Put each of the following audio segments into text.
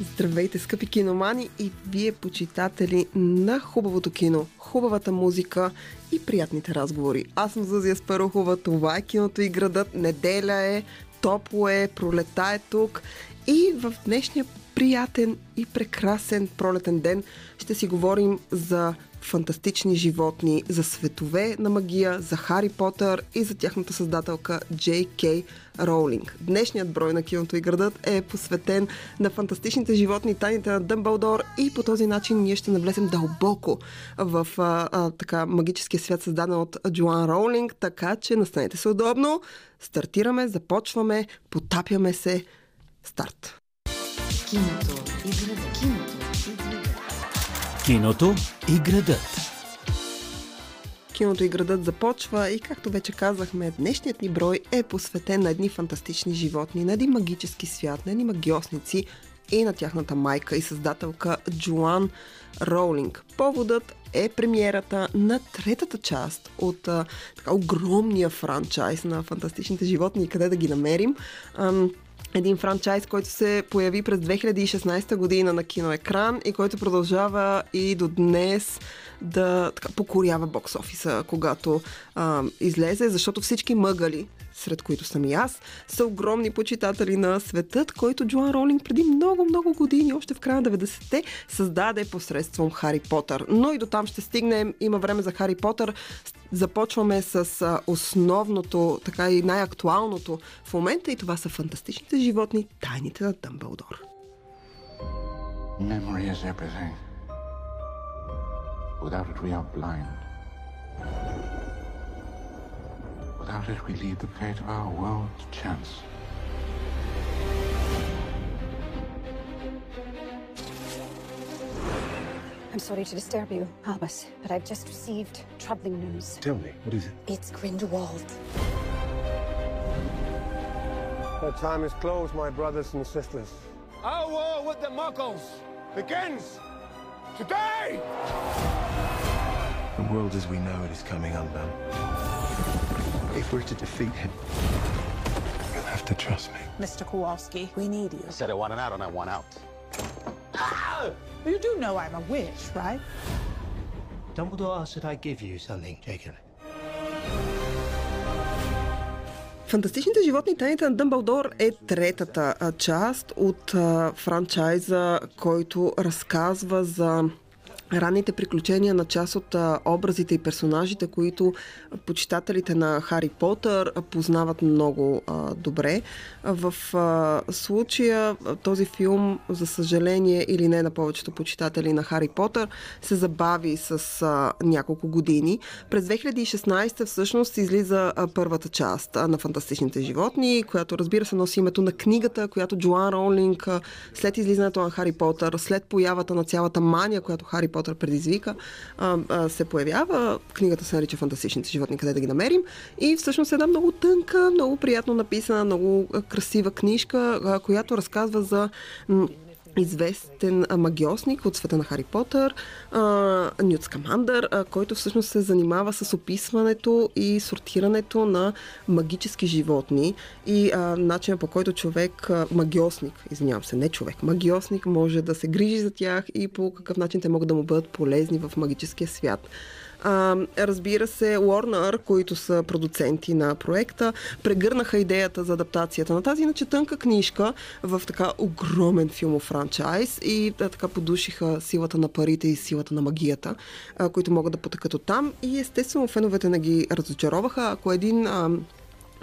Здравейте, скъпи киномани и вие, почитатели на хубавото кино, хубавата музика и приятните разговори. Аз съм Зузия Спарухова, това е киното и градът, неделя е, топло е, пролета е тук и в днешния приятен и прекрасен пролетен ден ще си говорим за фантастични животни, за светове на магия, за Хари Потър и за тяхната създателка Джей Кей Роулинг. Днешният брой на киното и градът е посветен на фантастичните животни, тайните на Дъмбълдор и по този начин ние ще навлезем дълбоко в а, а, така магическия свят, създаден от Джоан Роулинг, така че настанете се удобно. Стартираме, започваме, потапяме се. Старт! Киното и градът. Киното. Киното и градът. Киното и градът започва и както вече казахме, днешният ни брой е посветен на едни фантастични животни, на един магически свят, на едни магиосници и на тяхната майка и създателка Джоан Роулинг. Поводът е премиерата на третата част от а, така огромния франчайз на фантастичните животни и къде да ги намерим. Ам, един франчайз, който се появи през 2016 година на киноекран и който продължава и до днес да така, покорява бокс офиса, когато а, излезе, защото всички мъгали, сред които съм и аз, са огромни почитатели на светът, който Джоан Ролинг преди много-много години, още в края на 90-те, създаде посредством Хари Потър. Но и до там ще стигнем. Има време за Хари Потър. Започваме с основното, така и най-актуалното в момента и това са фантастичните животни, тайните на Дъмбълдор. Memory is everything. Without it, we are blind. Without it, we leave the fate of our world to chance. I'm sorry to disturb you, Albus, but I've just received troubling news. Tell me, what is it? It's Grindelwald. The time is closed, my brothers and sisters. Our war with the Muggles begins today! The world as we know it is coming undone. If we're to defeat him, you'll have to trust me. Mr. Kowalski, we need you. I said I want an out and I want out. Ah! You do know I'm a witch, right? Dumbledore asked that I give you something, Jacob. Фантастичните животни тайните на Дъмбълдор е третата част от а, франчайза, който разказва за ранните приключения на част от образите и персонажите, които почитателите на Хари Потър познават много а, добре. В а, случая този филм, за съжаление или не на повечето почитатели на Хари Потър, се забави с а, няколко години. През 2016 всъщност излиза а, първата част а, на Фантастичните животни, която разбира се носи името на книгата, която Джоан Роулинг а, след излизането на Хари Потър, след появата на цялата мания, която Хари Потър предизвика, а, а, се появява. Книгата се нарича Фантастичните животни, къде да ги намерим. И всъщност е една много тънка, много приятно написана, много красива книжка, която разказва за известен магиосник от света на Хари Потър, Нют Скамандър, който всъщност се занимава с описването и сортирането на магически животни и а, начинът по който човек, магиосник, извинявам се, не човек, магиосник може да се грижи за тях и по какъв начин те могат да му бъдат полезни в магическия свят. А, разбира се, Warner, които са продуценти на проекта, прегърнаха идеята за адаптацията на тази иначе тънка книжка в така огромен филмов франчайз и да, така подушиха силата на парите и силата на магията, а, които могат да потъкат от там. И естествено феновете не ги разочароваха. Ако един а,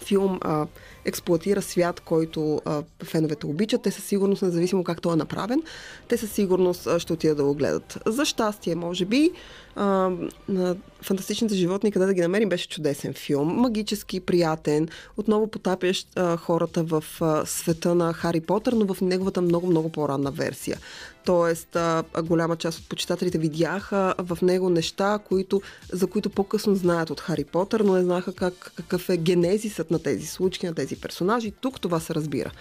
филм а, експлуатира свят, който а, феновете обичат, те със сигурност, независимо как той е направен, те със сигурност а, ще отидат да го гледат. За щастие, може би, а, на Фантастичните животни, къде да ги намерим, беше чудесен филм. Магически, приятен, отново потапящ а, хората в а, света на Хари Потър, но в неговата много-много по-ранна версия. Тоест, голяма част от почитателите видяха в него неща, които, за които по-късно знаят от Хари Потър, но не знаха как, какъв е генезисът на тези случки, на тези персонажи. Тук това се разбира.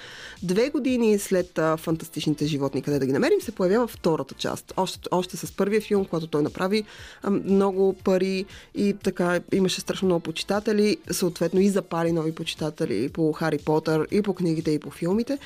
Две години след Фантастичните животни, къде да ги намерим, се появява втората част. Още, още с първия филм, когато той направи много пари и така имаше страшно много почитатели, съответно и запали нови почитатели по Хари Потър, и по книгите, и по филмите.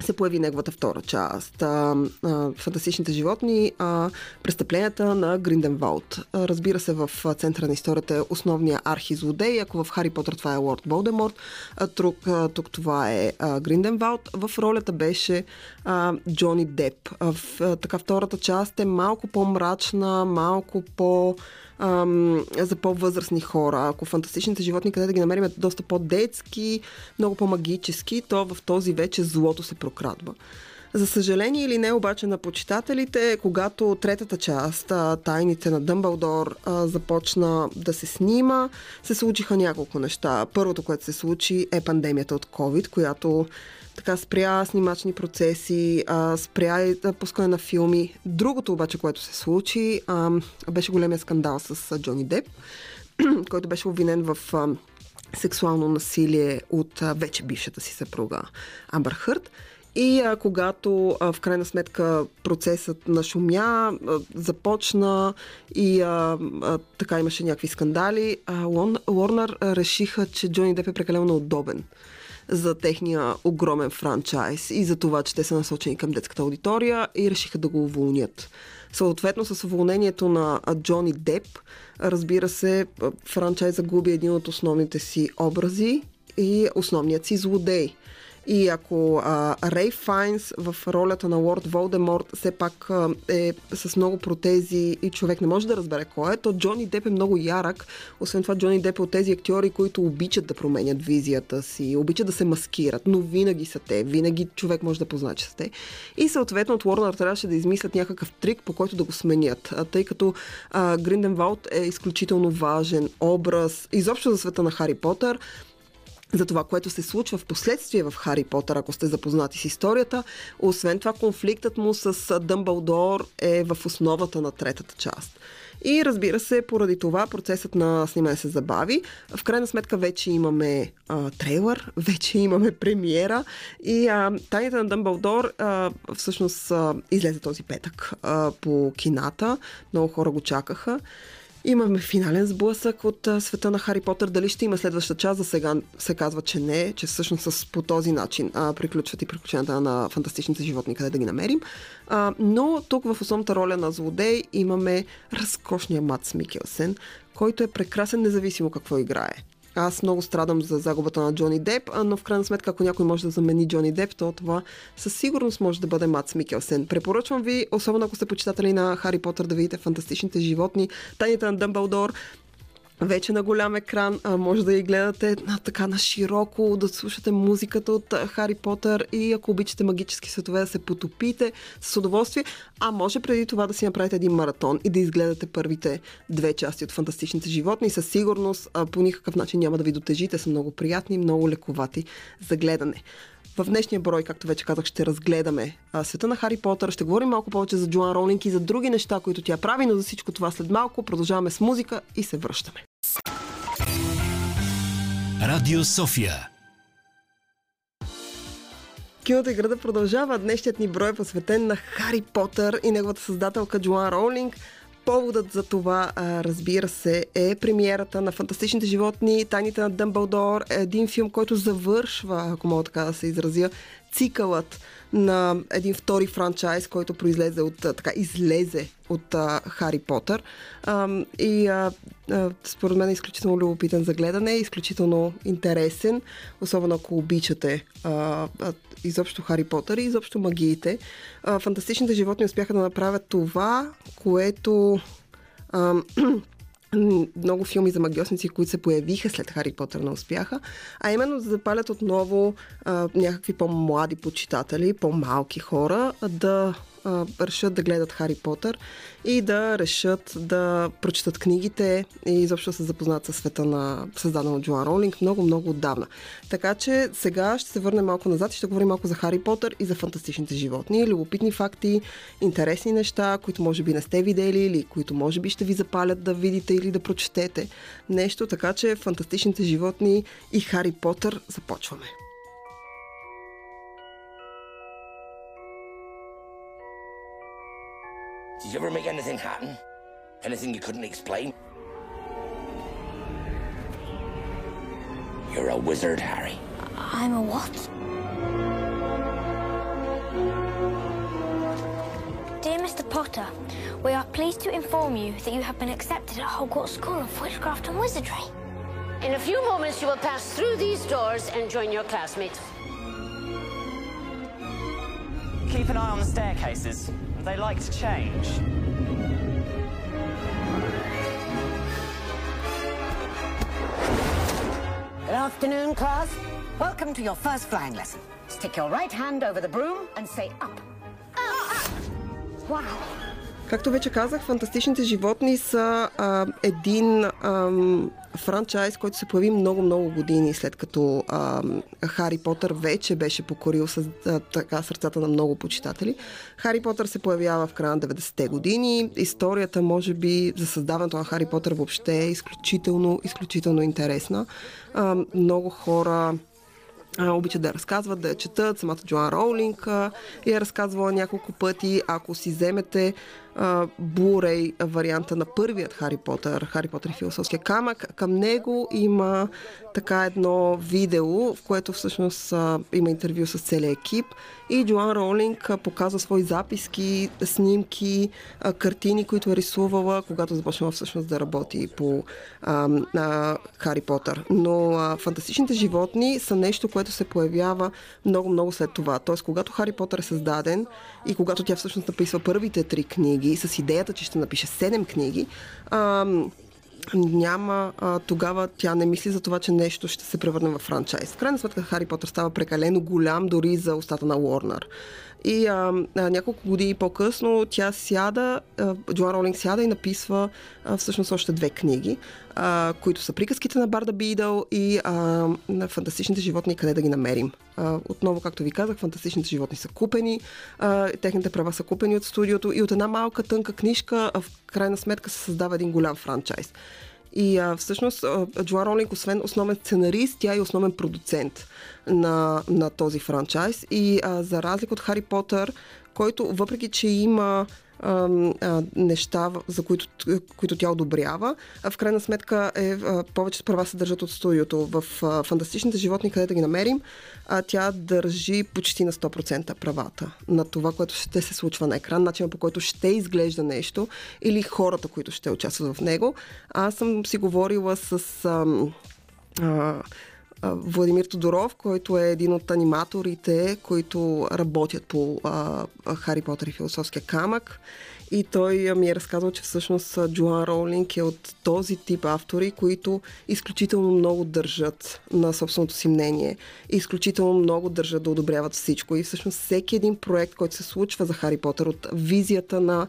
Се появи неговата втора част. А, а, фантастичните животни, а, престъпленията на Гринденвалд. А, разбира се, в центъра на историята е основния архизлодей. Ако в Хари Потър това е Лорд Волдеморт, а, тук, а, тук това е а, Гринденвалд. В ролята беше а, Джони Деп. А, в, а, така втората част е малко по-мрачна, малко по- ам, за по-възрастни хора. Ако фантастичните животни, къде да ги намерим, е доста по-детски, много по-магически, то в този вече злото се прокрадва. За съжаление или не обаче на почитателите, когато третата част, Тайните на Дъмбълдор, започна да се снима, се случиха няколко неща. Първото, което се случи е пандемията от COVID, която така спря снимачни процеси, а, спря и пускане на филми. Другото обаче, което се случи, а, беше големия скандал с Джони Деп, който беше обвинен в а, сексуално насилие от а, вече бившата си съпруга Амбър Хърт. И а, когато а, в крайна сметка процесът на шумя а, започна и а, а, така имаше някакви скандали, а, Лорнар решиха, че Джони Деп е прекалено удобен за техния огромен франчайз и за това, че те са насочени към детската аудитория и решиха да го уволнят. Съответно, с уволнението на Джони Деп, разбира се, франчайза губи един от основните си образи и основният си злодей – и ако Рей Файнс в ролята на Лорд Волдеморт все пак е с много протези и човек не може да разбере кой е, то Джони Деп е много ярък. Освен това, Джони Деп е от тези актьори, които обичат да променят визията си, обичат да се маскират, но винаги са те. Винаги човек може да познае, че са те. И съответно от Warner трябваше да измислят някакъв трик, по който да го сменят. Тъй като а, Гринденвалд е изключително важен образ изобщо за света на Хари Потър за това, което се случва в последствие в Хари Потър, ако сте запознати с историята. Освен това, конфликтът му с Дъмбълдор е в основата на третата част. И разбира се, поради това процесът на снимане се забави. В крайна сметка вече имаме а, трейлър, вече имаме премиера и а, Тайната на Дъмбълдор а, всъщност а, излезе този петък а, по кината. Много хора го чакаха. Имаме финален сблъсък от света на Хари Потър. Дали ще има следваща част? За сега се казва, че не, че всъщност с, по този начин а, приключват и приключенията на фантастичните животни, къде да ги намерим. А, но тук в основната роля на злодей имаме разкошния Мац Микелсен, който е прекрасен независимо какво играе. Аз много страдам за загубата на Джони Деп, но в крайна сметка, ако някой може да замени Джони Деп, то това със сигурност може да бъде Мац Микелсен. Препоръчвам ви, особено ако сте почитатели на Хари Потър, да видите фантастичните животни, тайните на Дъмбълдор, вече на голям екран. А, може да ги гледате на, така на широко, да слушате музиката от Хари Потър и ако обичате магически светове да се потопите с удоволствие. А може преди това да си направите един маратон и да изгледате първите две части от фантастичните животни. Със сигурност а, по никакъв начин няма да ви дотежите. Са много приятни, много лековати за гледане. В днешния брой, както вече казах, ще разгледаме а, света на Хари Потър, ще говорим малко повече за Джоан Ролинг и за други неща, които тя прави, но за всичко това след малко продължаваме с музика и се връщаме. Радио София Киното и града продължава. Днешният ни брой е посветен на Хари Потър и неговата създателка Джоан Роулинг. Поводът за това, разбира се, е премиерата на Фантастичните животни, Тайните на Дъмбълдор, един филм, който завършва, ако мога така да се изразя, цикълът на един втори франчайз, който произлезе от, така, излезе от а, Хари Потър. А, и а, а, според мен е изключително любопитен за гледане, изключително интересен, особено ако обичате а, а, изобщо Хари Потър и изобщо магиите. А, фантастичните животни успяха да направят това, което а, много филми за магиосници, които се появиха след Хари Потър, не успяха, а именно да запалят отново а, някакви по-млади почитатели, по-малки хора да решат да гледат Хари Потър и да решат да прочитат книгите и изобщо се запознат със света на създаден от Джоан Роулинг много, много отдавна. Така че сега ще се върнем малко назад и ще говорим малко за Хари Потър и за фантастичните животни, любопитни факти, интересни неща, които може би не сте видели или които може би ще ви запалят да видите или да прочетете нещо. Така че фантастичните животни и Хари Потър започваме. Did you ever make anything happen? Anything you couldn't explain? You're a wizard, Harry. I'm a what? Dear Mr. Potter, we are pleased to inform you that you have been accepted at Hogwarts School of Witchcraft and Wizardry. In a few moments, you will pass through these doors and join your classmates. Keep an eye on the staircases. They like to change. Good afternoon, class. Welcome to your first flying lesson. Stick your right hand over the broom and say up. Wow. Както вече казах, фантастичните животни са а, един ам, франчайз, който се появи много-много години след като ам, Хари Потър вече беше покорил с, а, така сърцата на много почитатели. Хари Потър се появява в края на 90-те години. Историята, може би, за създаването на Хари Потър въобще е изключително, изключително интересна. А, много хора а, обичат да разказват, да я четат. Самата Джоан Роулинг а, я е разказвала няколко пъти. Ако си вземете Blu-ray варианта на първият Хари Потър, Хари Потър и философския камък. Към него има така едно видео, в което всъщност има интервю с целия екип и Джоан Роулинг показва свои записки, снимки, картини, които е рисувала, когато започнала всъщност да работи по а, а, Хари Потър. Но а, фантастичните животни са нещо, което се появява много-много след това. Тоест, когато Хари Потър е създаден и когато тя всъщност написва първите три книги с идеята, че ще напише седем книги, а, няма, а, тогава тя не мисли за това, че нещо ще се превърне в франчайз. В крайна сметка Хари Потър става прекалено голям дори за устата на Уорнер. И а, а, няколко години по-късно тя сяда, Джоан Ролинг сяда и написва а, всъщност още две книги, а, които са приказките на Барда Бидъл и а, на фантастичните животни къде да ги намерим. А, отново, както ви казах, фантастичните животни са купени, а, техните права са купени от студиото и от една малка тънка книжка в крайна сметка се създава един голям франчайз. И а, всъщност Джоан Ролинг, освен основен сценарист, тя е основен продуцент на, на този франчайз. И а, за разлика от Хари Потър, който въпреки, че има неща, за които, които тя одобрява. В крайна сметка е, а, повечето права се държат от студиото. В Фантастичните животни, къде да ги намерим, тя държи почти на 100% правата на това, което ще се случва на екран, начинът по който ще изглежда нещо или хората, които ще участват в него. Аз съм си говорила с... А, а, Владимир Тодоров, който е един от аниматорите, които работят по а, Хари Потър и философския камък. И той ми е разказал, че всъщност Джоан Роулинг е от този тип автори, които изключително много държат на собственото си мнение. Изключително много държат да одобряват всичко. И всъщност всеки един проект, който се случва за Хари Потър, от визията на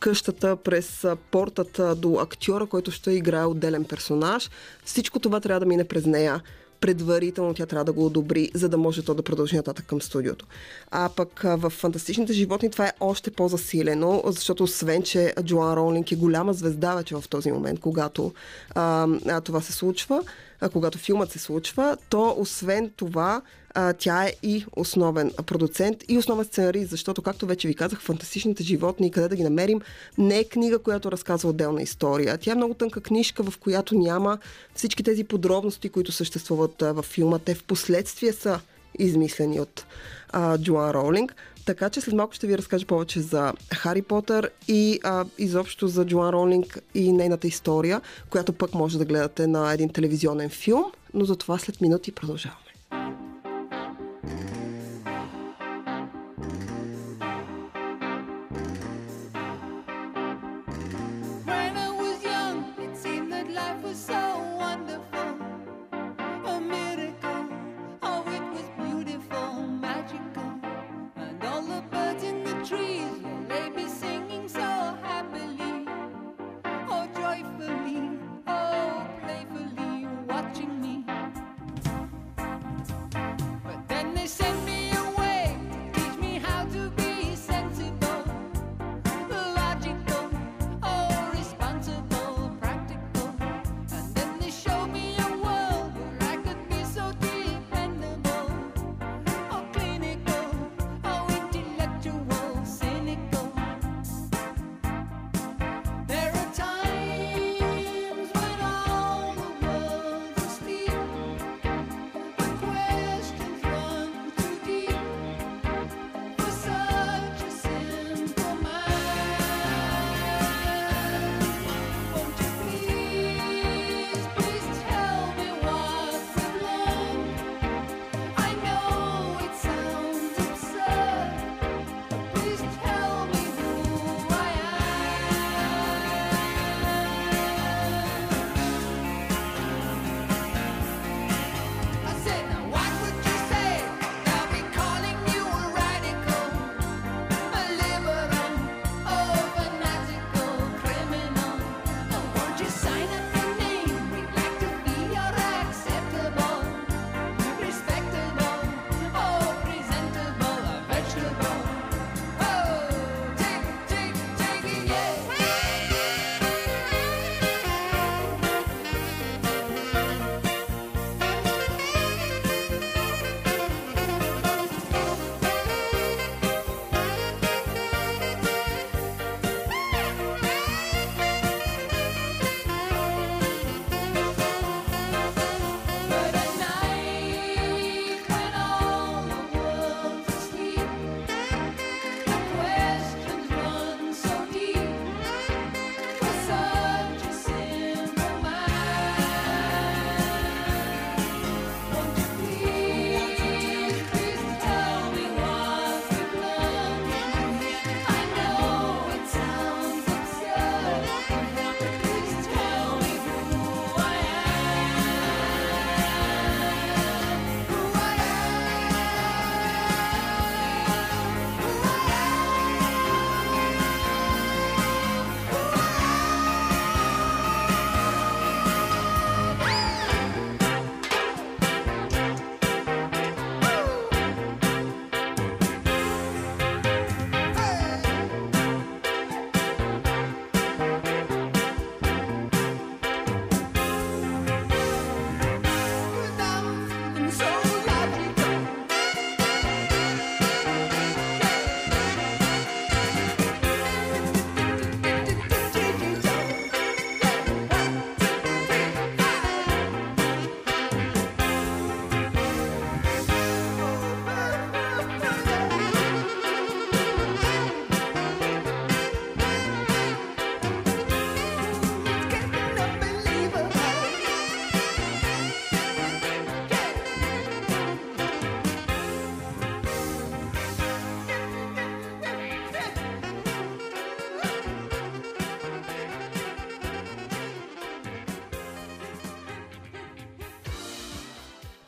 къщата, през портата до актьора, който ще играе отделен персонаж. Всичко това трябва да мине през нея предварително тя трябва да го одобри, за да може то да продължи нататък към студиото. А пък в Фантастичните животни това е още по-засилено, защото освен, че Джоан Роулинг е голяма звезда вече в този момент, когато а, това се случва, а, когато филмът се случва, то освен това а, тя е и основен продуцент и основен сценарист, защото, както вече ви казах, фантастичните животни, къде да ги намерим, не е книга, която разказва отделна история. Тя е много тънка книжка, в която няма всички тези подробности, които съществуват а, в филма. Те в последствие са измислени от а, Джоан Роулинг. Така че след малко ще ви разкажа повече за Хари Потър и а, изобщо за Джоан Роулинг и нейната история, която пък може да гледате на един телевизионен филм, но за това след минути продължаваме.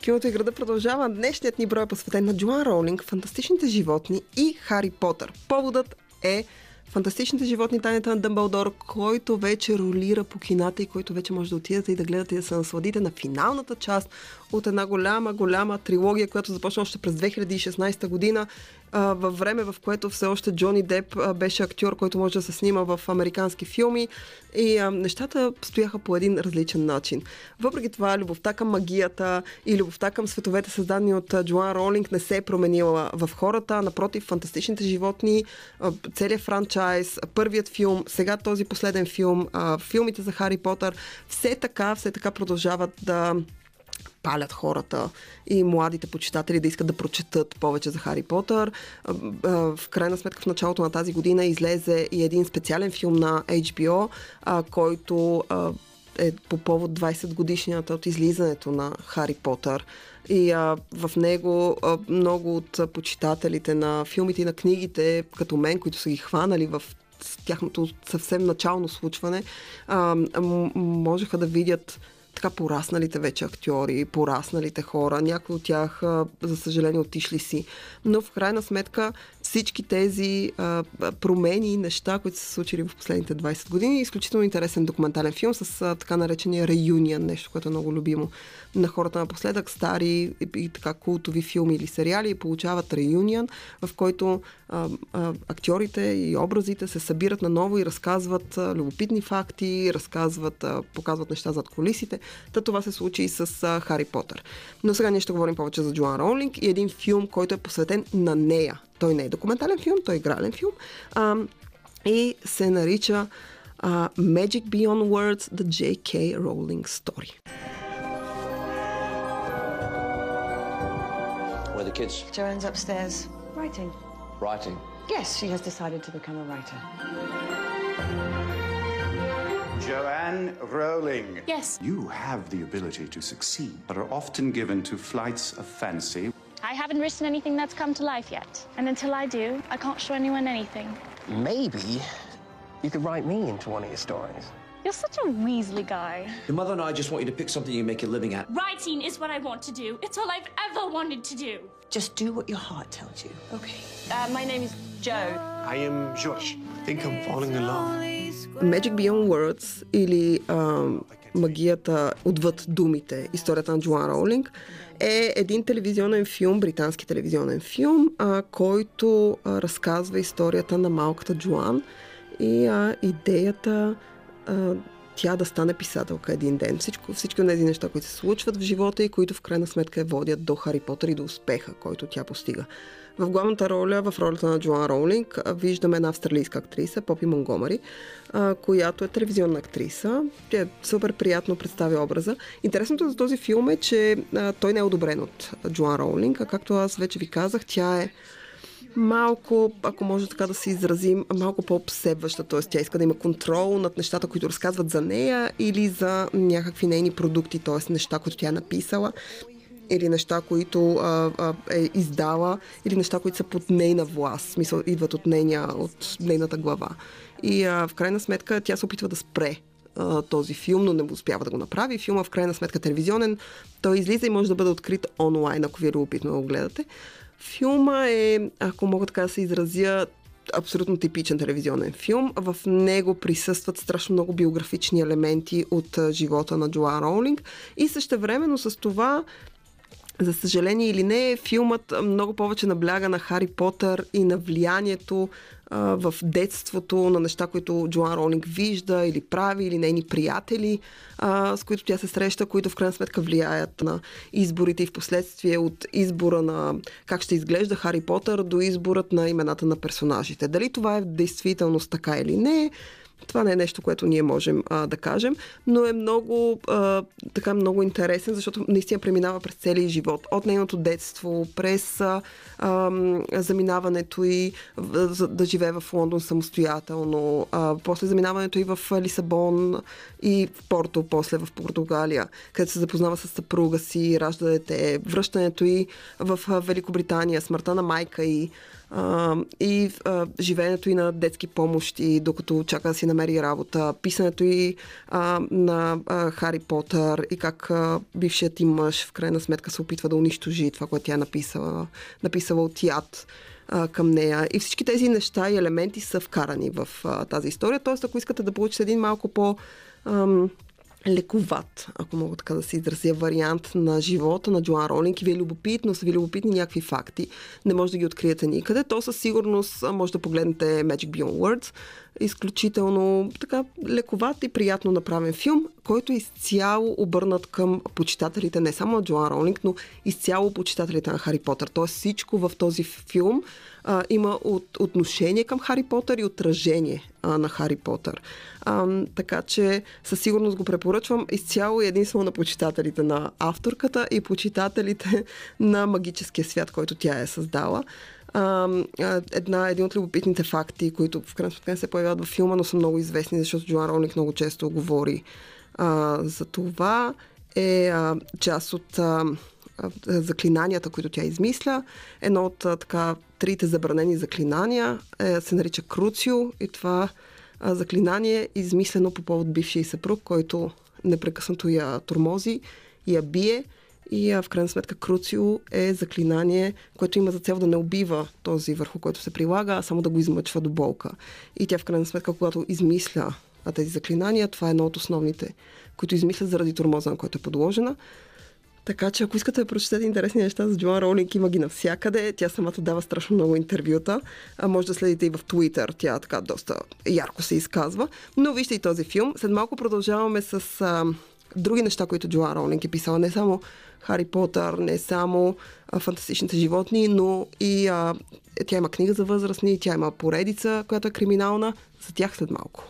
Киното и града продължава. Днешният ни брой е посветен на Джоан Роулинг, фантастичните животни и Хари Потър. Поводът е Фантастичните животни тайната на Дъмбълдор, който вече ролира по кината и който вече може да отидете и да гледате и да се насладите на финалната част от една голяма, голяма трилогия, която започна още през 2016 година, във време, в което все още Джони Деп беше актьор, който може да се снима в американски филми и нещата стояха по един различен начин. Въпреки това, любовта към магията и любовта към световете, създадени от Джоан Ролинг, не се е променила в хората. Напротив, фантастичните животни, целият франчайз, първият филм, сега този последен филм, филмите за Хари Потър, все така, все така продължават да палят хората и младите почитатели да искат да прочетат повече за Хари Потър. В крайна сметка в началото на тази година излезе и един специален филм на HBO, който е по повод 20 годишнината от излизането на Хари Потър. И а, в него а, много от почитателите на филмите и на книгите, като мен, които са ги хванали в тяхното съвсем начално случване, а, можеха да видят така порасналите вече актьори, порасналите хора. Някои от тях, за съжаление, отишли си. Но в крайна сметка всички тези а, промени, неща, които са се случили в последните 20 години, изключително интересен документален филм с а, така наречения реюнион, нещо, което е много любимо на хората напоследък, стари и, и така култови филми или сериали и получават реюнион, в който а, а, актьорите и образите се събират наново и разказват а, любопитни факти, разказват, а, показват неща зад колисите. Та това се случи и с а, Хари Потър. Но сега ние ще говорим повече за Джоан Роулинг и един филм, който е посветен на нея. Той не е документален филм, той е игрален филм. А, и се нарича uh, Magic Beyond Words, The J.K. Rowling Story. Where are the kids? Joanne's upstairs, writing. Writing? Yes, she has decided to become a writer. Joanne Rowling. Yes. You have the ability to succeed, but are often given to flights of fancy. I haven't written anything that's come to life yet. And until I do, I can't show anyone anything. Maybe you could write me into one of your stories. You're such a Weasley guy. Your mother and I just want you to pick something you make a living at. Writing is what I want to do. It's all I've ever wanted to do. Just do what your heart tells you, okay? Uh, my name is Joe. I am Josh. I think I'm falling in love. Magic Beyond Words или а, Магията отвъд думите, историята на Джоан Роулинг, е един телевизионен филм, британски телевизионен филм, а, който а, разказва историята на малката Джоан и а, идеята а, тя да стане писателка един ден. Всичко, всички от тези неща, които се случват в живота и които в крайна сметка водят до Хари Потър и до успеха, който тя постига. В главната роля, в ролята на Джоан Роулинг, виждаме една австралийска актриса, Попи Монгомари, която е телевизионна актриса. Тя е супер приятно представя образа. Интересното за този филм е, че той не е одобрен от Джоан Роулинг, а както аз вече ви казах, тя е малко, ако може така да се изразим, малко по-обсебваща. Т.е. тя иска да има контрол над нещата, които разказват за нея или за някакви нейни продукти, т.е. неща, които тя е написала или неща, които а, а, е издала, или неща, които са под нейна власт, в смисъл идват от, нейния, от нейната глава. И а, в крайна сметка тя се опитва да спре а, този филм, но не успява да го направи. Филма в крайна сметка телевизионен. Той излиза и може да бъде открит онлайн, ако ви е любопитно да го гледате. Филма е, ако мога така да се изразя, абсолютно типичен телевизионен филм. В него присъстват страшно много биографични елементи от живота на Джоан Роулинг и същевременно с това за съжаление или не, филмът много повече набляга на Хари Потър и на влиянието а, в детството на неща, които Джоан Ролинг вижда или прави, или нейни приятели, а, с които тя се среща, които в крайна сметка влияят на изборите и в последствие от избора на как ще изглежда Хари Потър до изборът на имената на персонажите. Дали това е в действителност така или не, това не е нещо, което ние можем а, да кажем, но е много, а, така много интересен, защото наистина преминава през целия живот. От нейното детство, през а, а, заминаването и а, да живее в Лондон самостоятелно, а, после заминаването и в Лисабон и в Порто, после в Португалия, където се запознава с съпруга си, ражда дете, връщането и в Великобритания, смъртта на майка и а, и а, живеенето и на детски помощи, докато чака да си намери работа, писането и а, на а, Хари Потър и как а, бившият им мъж в крайна сметка се опитва да унищожи това, което тя е написала, написала от яд а, към нея. И всички тези неща и елементи са вкарани в а, тази история. Тоест, ако искате да получите един малко по... Ам, лековат, ако мога така да се изразя, вариант на живота на Джоан Ролинг и ви е любопитно, са ви любопитни някакви факти, не може да ги откриете никъде, то със сигурност може да погледнете Magic Beyond Words, изключително така лековат и приятно направен филм, който е изцяло обърнат към почитателите не само на Джоан Ролинг, но изцяло почитателите на Хари Потър. Тоест всичко в този филм а, има от, отношение към Хари Потър и отражение а, на Хари Потър. А, така че със сигурност го препоръчвам изцяло и единствено на почитателите на авторката и почитателите на магическия свят, който тя е създала. А, една, един от любопитните факти, които в крайна сметка се появяват във филма, но са много известни, защото Джоан Ролник много често говори а, за това, е а, част от а, заклинанията, които тя измисля. Едно от а, така трите забранени заклинания е, се нарича Круцио и това а, заклинание е измислено по повод бившия съпруг, който непрекъснато я тормози, я бие и а, в крайна сметка Круцио е заклинание, което има за цел да не убива този върху който се прилага, а само да го измъчва до болка. И тя в крайна сметка, когато измисля тези заклинания, това е едно от основните, които измисля заради тормоза, на който е подложена. Така че ако искате да прочетете интересни неща за Джоан Роулинг, има ги навсякъде. Тя самата дава страшно много интервюта. А може да следите и в Twitter. Тя така доста ярко се изказва. Но вижте и този филм. След малко продължаваме с а, други неща, които Джоан Роулинг е писала. Не само Хари Потър, не само а, фантастичните животни, но и а, тя има книга за възрастни, тя има поредица, която е криминална. За тях след малко.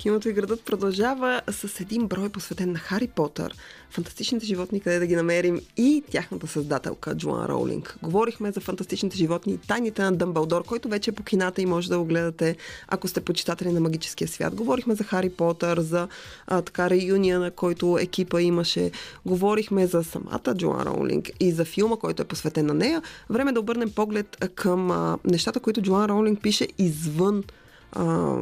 Киното и градът продължава с един брой посветен на Хари Потър, фантастичните животни, къде да ги намерим и тяхната създателка Джоан Роулинг. Говорихме за фантастичните животни и тайните на Дъмбълдор, който вече е по кината и може да го гледате, ако сте почитатели на магическия свят. Говорихме за Хари Потър, за а, така реюния, на който екипа имаше. Говорихме за самата Джоан Роулинг и за филма, който е посветен на нея. Време да обърнем поглед към а, нещата, които Джоан Роулинг пише извън а,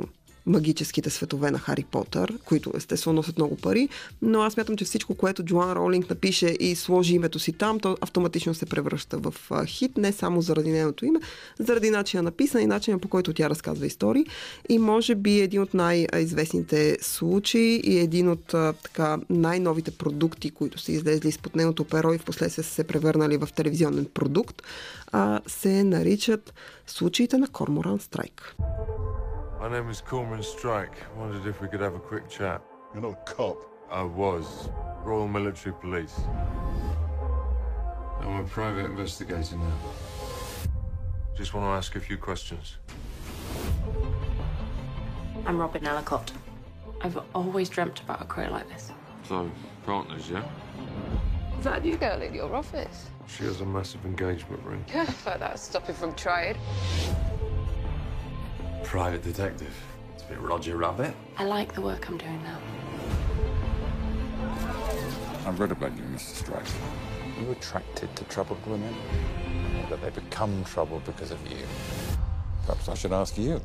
магическите светове на Хари Потър, които естествено носят много пари, но аз мятам, че всичко, което Джоан Роулинг напише и сложи името си там, то автоматично се превръща в хит, не само заради нейното име, заради начина на писане и начина по който тя разказва истории. И може би един от най-известните случаи и един от така най-новите продукти, които са излезли изпод нейното перо и в последствие са се превърнали в телевизионен продукт, се наричат случаите на Корморан Страйк. My name is Cormoran Strike. Wondered if we could have a quick chat. You're not a cop. I was. Royal Military Police. I'm a private investigator now. Just want to ask a few questions. I'm Robin Ellicott. I've always dreamt about a career like this. So, partners, yeah? Is that new girl in your office? She has a massive engagement ring. Yeah, but that'll stop him from trying. Private detective. It's a bit Roger Rabbit. I like the work I'm doing now. I've read about you, Mr. Strike. Are you attracted to troubled women? Or that they become trouble because of you? Perhaps I should ask you.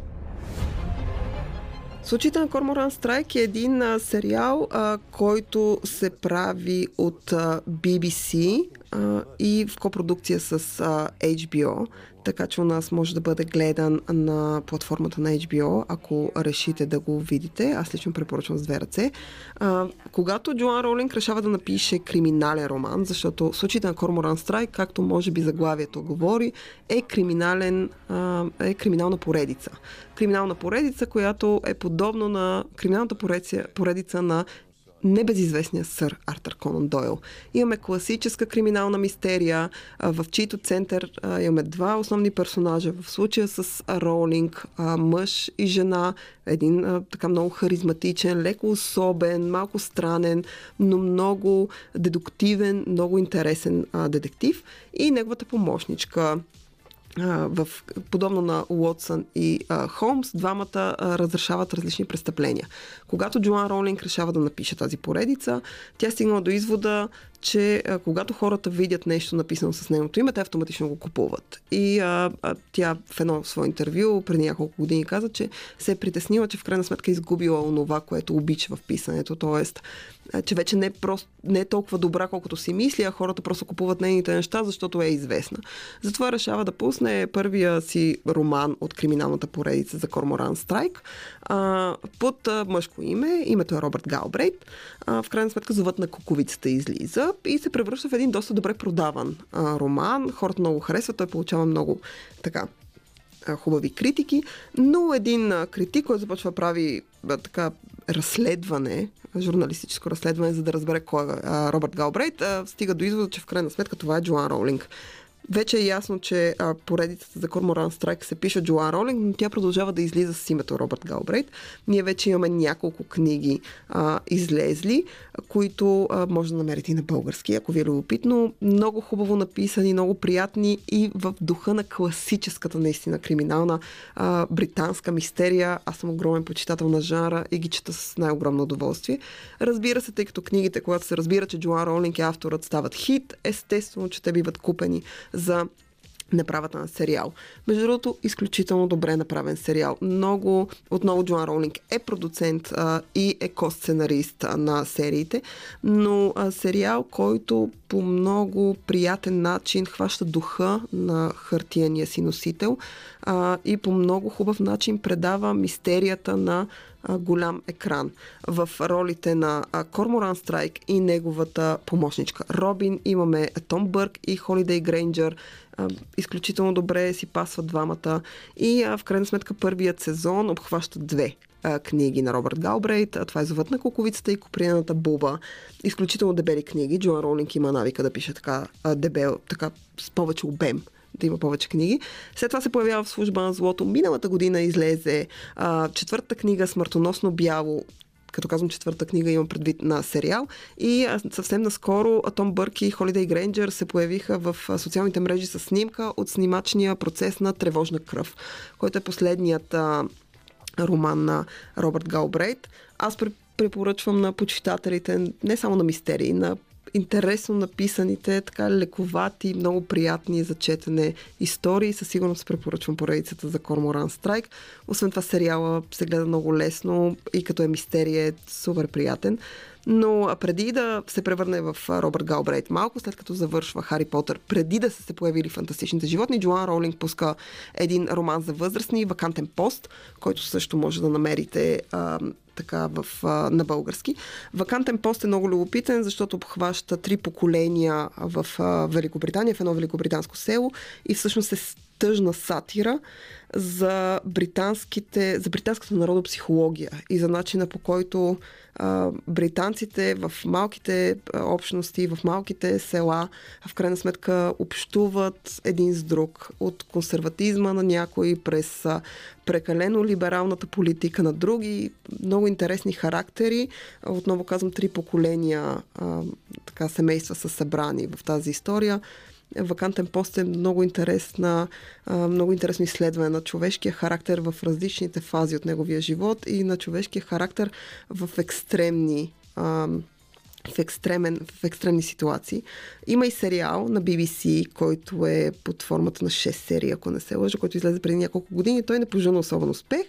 Случаите на Корморан Страйк е един а, сериал, а, който се прави от а, BBC а, и в копродукция с а, HBO така че у нас може да бъде гледан на платформата на HBO, ако решите да го видите. Аз лично препоръчвам с две ръце. А, когато Джоан Роулинг решава да напише криминален роман, защото случаите на Корморан Страйк, както може би заглавието говори, е криминален, а, е криминална поредица. Криминална поредица, която е подобно на криминалната поредица, поредица на небезизвестния сър Артър Конан Дойл. Имаме класическа криминална мистерия, в чийто център имаме два основни персонажа. В случая с Роулинг, мъж и жена, един така много харизматичен, леко особен, малко странен, но много дедуктивен, много интересен детектив и неговата помощничка в, подобно на Уотсън и а, Холмс, двамата а, разрешават различни престъпления. Когато Джоан Роулинг решава да напише тази поредица, тя стигнала до извода, че а, когато хората видят нещо написано с нейното име, те автоматично го купуват. И а, а, тя в едно свое интервю преди няколко години каза, че се е притеснила, че в крайна сметка е изгубила онова, което обича в писането. Тоест, че вече не е, просто, не е толкова добра, колкото си мисли, а хората просто купуват нейните неща, защото е известна. Затова решава да пусне първия си роман от криминалната поредица за Корморан Страйк под мъжко име. Името е Робърт Галбрейт. А, в крайна сметка зовът на куковицата излиза и се превръща в един доста добре продаван а, роман. Хората много харесват, той получава много така хубави критики, но един критик, който започва да прави така разследване, журналистическо разследване, за да разбере кой е Робърт Галбрейт, стига до извода, че в крайна сметка това е Джоан Роулинг. Вече е ясно, че а, поредицата за Корморан Страйк се пише Джоан Ролинг, но тя продължава да излиза с името Робърт Галбрейт. Ние вече имаме няколко книги а, излезли, които а, може да намерите и на български, ако ви е любопитно. Много хубаво написани, много приятни и в духа на класическата наистина криминална а, британска мистерия. Аз съм огромен почитател на жанра и ги чета с най-огромно удоволствие. Разбира се, тъй като книгите, когато се разбира, че Джоан Ролинг е авторът, стават хит, естествено, че те биват купени за направата на сериал. Между другото, изключително добре направен сериал. Много, отново Джоан Роулинг е продуцент а, и е ко-сценарист на сериите, но а, сериал, който по много приятен начин хваща духа на хартияния си носител а, и по много хубав начин предава мистерията на голям екран. В ролите на а, Корморан Страйк и неговата помощничка Робин имаме Том Бърк и Холидей Грейнджер. А, изключително добре си пасват двамата и в крайна сметка първият сезон обхваща две книги на Робърт Галбрейт. Това е Зовът на куковицата и Коприената буба. Изключително дебели книги. Джоан Ролинг има навика да пише така дебел, така с повече обем да има повече книги. След това се появява в служба на злото. Миналата година излезе а, четвъртата книга Смъртоносно бяло като казвам четвърта книга, имам предвид на сериал. И съвсем наскоро Том Бърк и Холидей Грейнджер се появиха в социалните мрежи с снимка от снимачния процес на Тревожна кръв, който е последният а, роман на Робърт Галбрейт. Аз препоръчвам на почитателите не само на мистерии, на интересно написаните, така лековати, много приятни за четене истории. Със сигурност препоръчвам поредицата за Корморан Страйк. Освен това сериала се гледа много лесно и като е мистерия е супер приятен. Но преди да се превърне в Робърт Галбрейт, малко след като завършва Хари Потър, преди да са се появили фантастичните животни, Джоан Роулинг пуска един роман за възрастни, Вакантен пост, който също може да намерите а, така в, а, на български. Вакантен пост е много любопитен, защото обхваща три поколения в а, Великобритания, в едно великобританско село и всъщност е тъжна сатира за, британските, за британската народопсихология и за начина по който а, британците в малките общности, в малките села, в крайна сметка общуват един с друг. От консерватизма на някои през прекалено либералната политика на други. Много интересни характери. Отново казвам, три поколения а, така, семейства са събрани в тази история. Вакантен пост е много интересна, много интересно изследване на човешкия характер в различните фази от неговия живот и на човешкия характер в екстремни в, екстремен, в екстремни ситуации. Има и сериал на BBC, който е под формата на 6 серии, ако не се лъжа, който излезе преди няколко години. Той не пожена особен успех.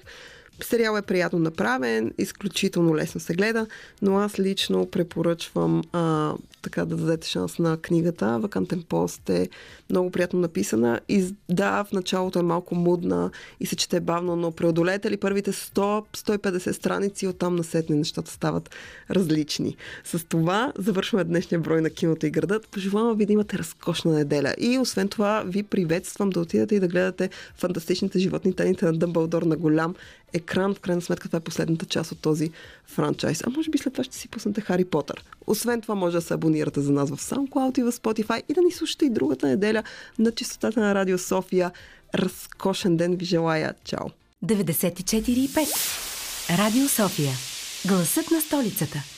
Сериал е приятно направен, изключително лесно се гледа, но аз лично препоръчвам а, така да дадете шанс на книгата. Вакантен пост е много приятно написана. И да, в началото е малко мудна и се чете бавно, но преодолете ли първите 100-150 страници, оттам насетне нещата стават различни. С това завършваме днешния брой на киното и градът. Пожелавам ви да имате разкошна неделя. И освен това ви приветствам да отидете и да гледате фантастичните животни тайните на Дъмбълдор на голям екран. В крайна сметка това е последната част от този франчайз. А може би след това ще си пуснете Хари Потър. Освен това може да се абонирате за нас в SoundCloud и в Spotify и да ни слушате и другата неделя на частотата на Радио София. Разкошен ден ви желая. Чао! 94,5 Радио София. Гласът на столицата.